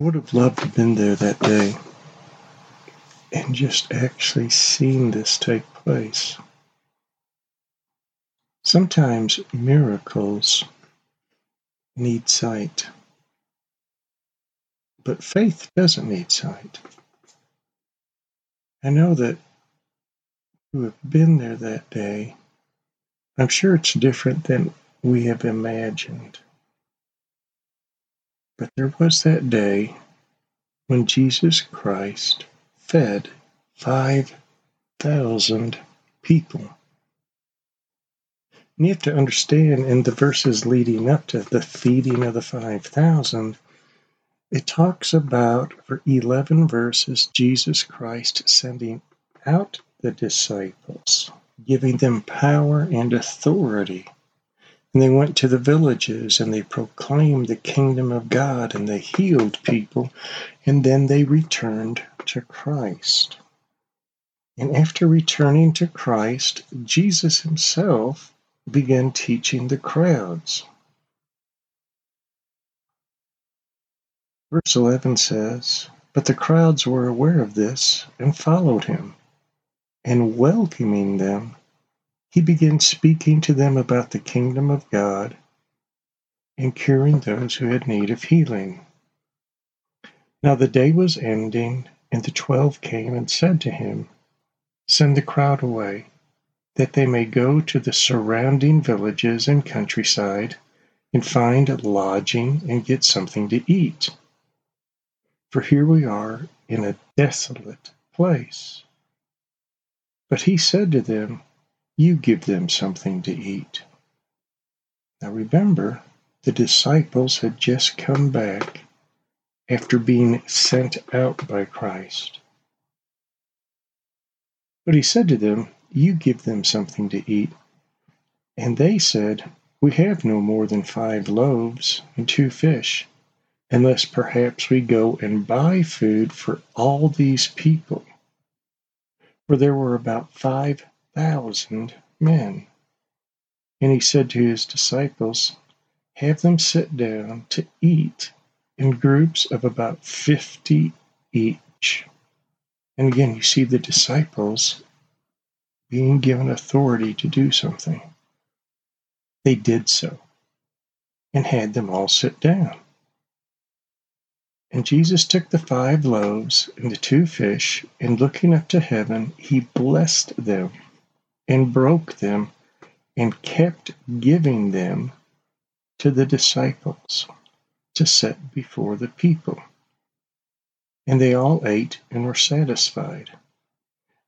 Would have loved to have been there that day and just actually seen this take place. Sometimes miracles need sight, but faith doesn't need sight. I know that who have been there that day, I'm sure it's different than we have imagined. But there was that day when Jesus Christ fed 5,000 people. And you have to understand in the verses leading up to the feeding of the 5,000, it talks about for 11 verses Jesus Christ sending out the disciples, giving them power and authority. And they went to the villages and they proclaimed the kingdom of God and they healed people and then they returned to Christ. And after returning to Christ, Jesus himself began teaching the crowds. Verse 11 says, But the crowds were aware of this and followed him. And welcoming them, he began speaking to them about the kingdom of God and curing those who had need of healing. Now the day was ending, and the twelve came and said to him, Send the crowd away, that they may go to the surrounding villages and countryside and find lodging and get something to eat. For here we are in a desolate place. But he said to them, You give them something to eat. Now remember, the disciples had just come back after being sent out by Christ. But he said to them, You give them something to eat. And they said, We have no more than five loaves and two fish, unless perhaps we go and buy food for all these people. For there were about five thousand men. And he said to his disciples, Have them sit down to eat in groups of about 50 each. And again, you see the disciples being given authority to do something. They did so and had them all sit down. And Jesus took the five loaves and the two fish, and looking up to heaven, he blessed them and broke them and kept giving them to the disciples to set before the people. And they all ate and were satisfied.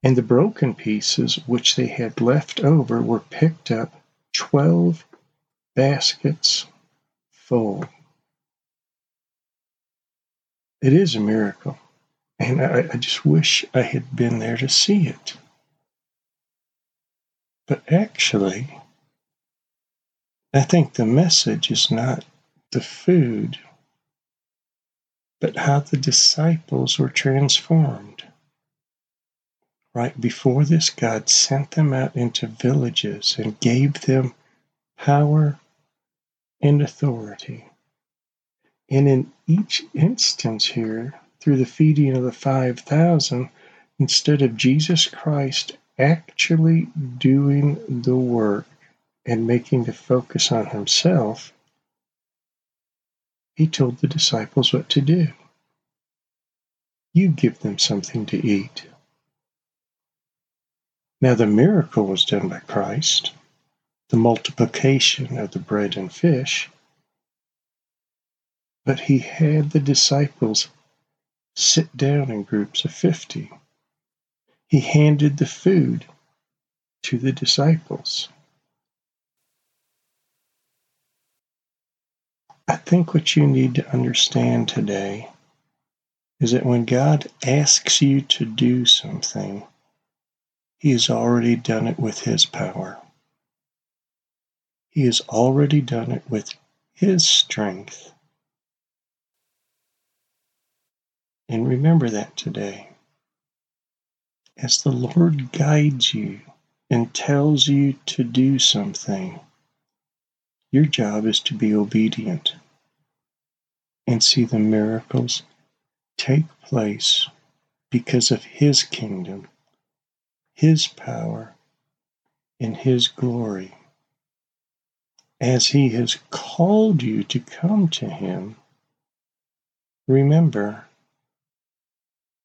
And the broken pieces which they had left over were picked up twelve baskets full. It is a miracle, and I, I, just wish I had been there to see it. But actually, I think the message is not the food, but how the disciples were transformed. Right before this, God sent them out into villages and gave them power and authority. And in each instance here, through the feeding of the 5,000, instead of Jesus Christ actually doing the work and making the focus on himself, he told the disciples what to do. You give them something to eat. Now, the miracle was done by Christ, the multiplication of the bread and fish, but he had the disciples sit down in groups of 50. He handed the food to the disciples. I think what you need to understand today is that when God asks you to do something, He has already done it with His power. He has already done it with His strength. And remember that today. As the Lord guides you and tells you to do something, your job is to be obedient and see the miracles take place because of His kingdom, His power, and His glory. As He has called you to come to Him, remember,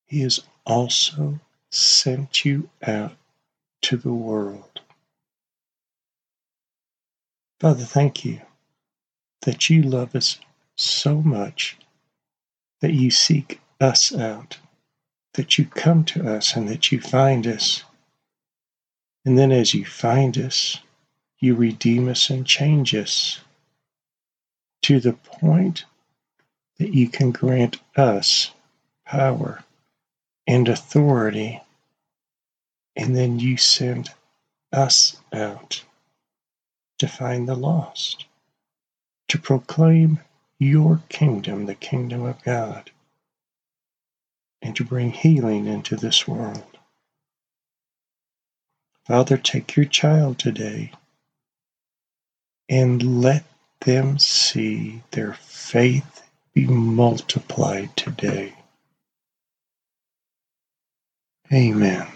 He is also sent you out to the world. Father, thank you that you love us so much that you seek us out, that you come to us and that you find us. And then as you find us, you redeem us and change us to the point that you can grant us power and authority, and then you send us out to find the lost, to proclaim your kingdom, the kingdom of God, and to bring healing into this world. Father, take your child today and let them see their faith be multiplied today. Amen.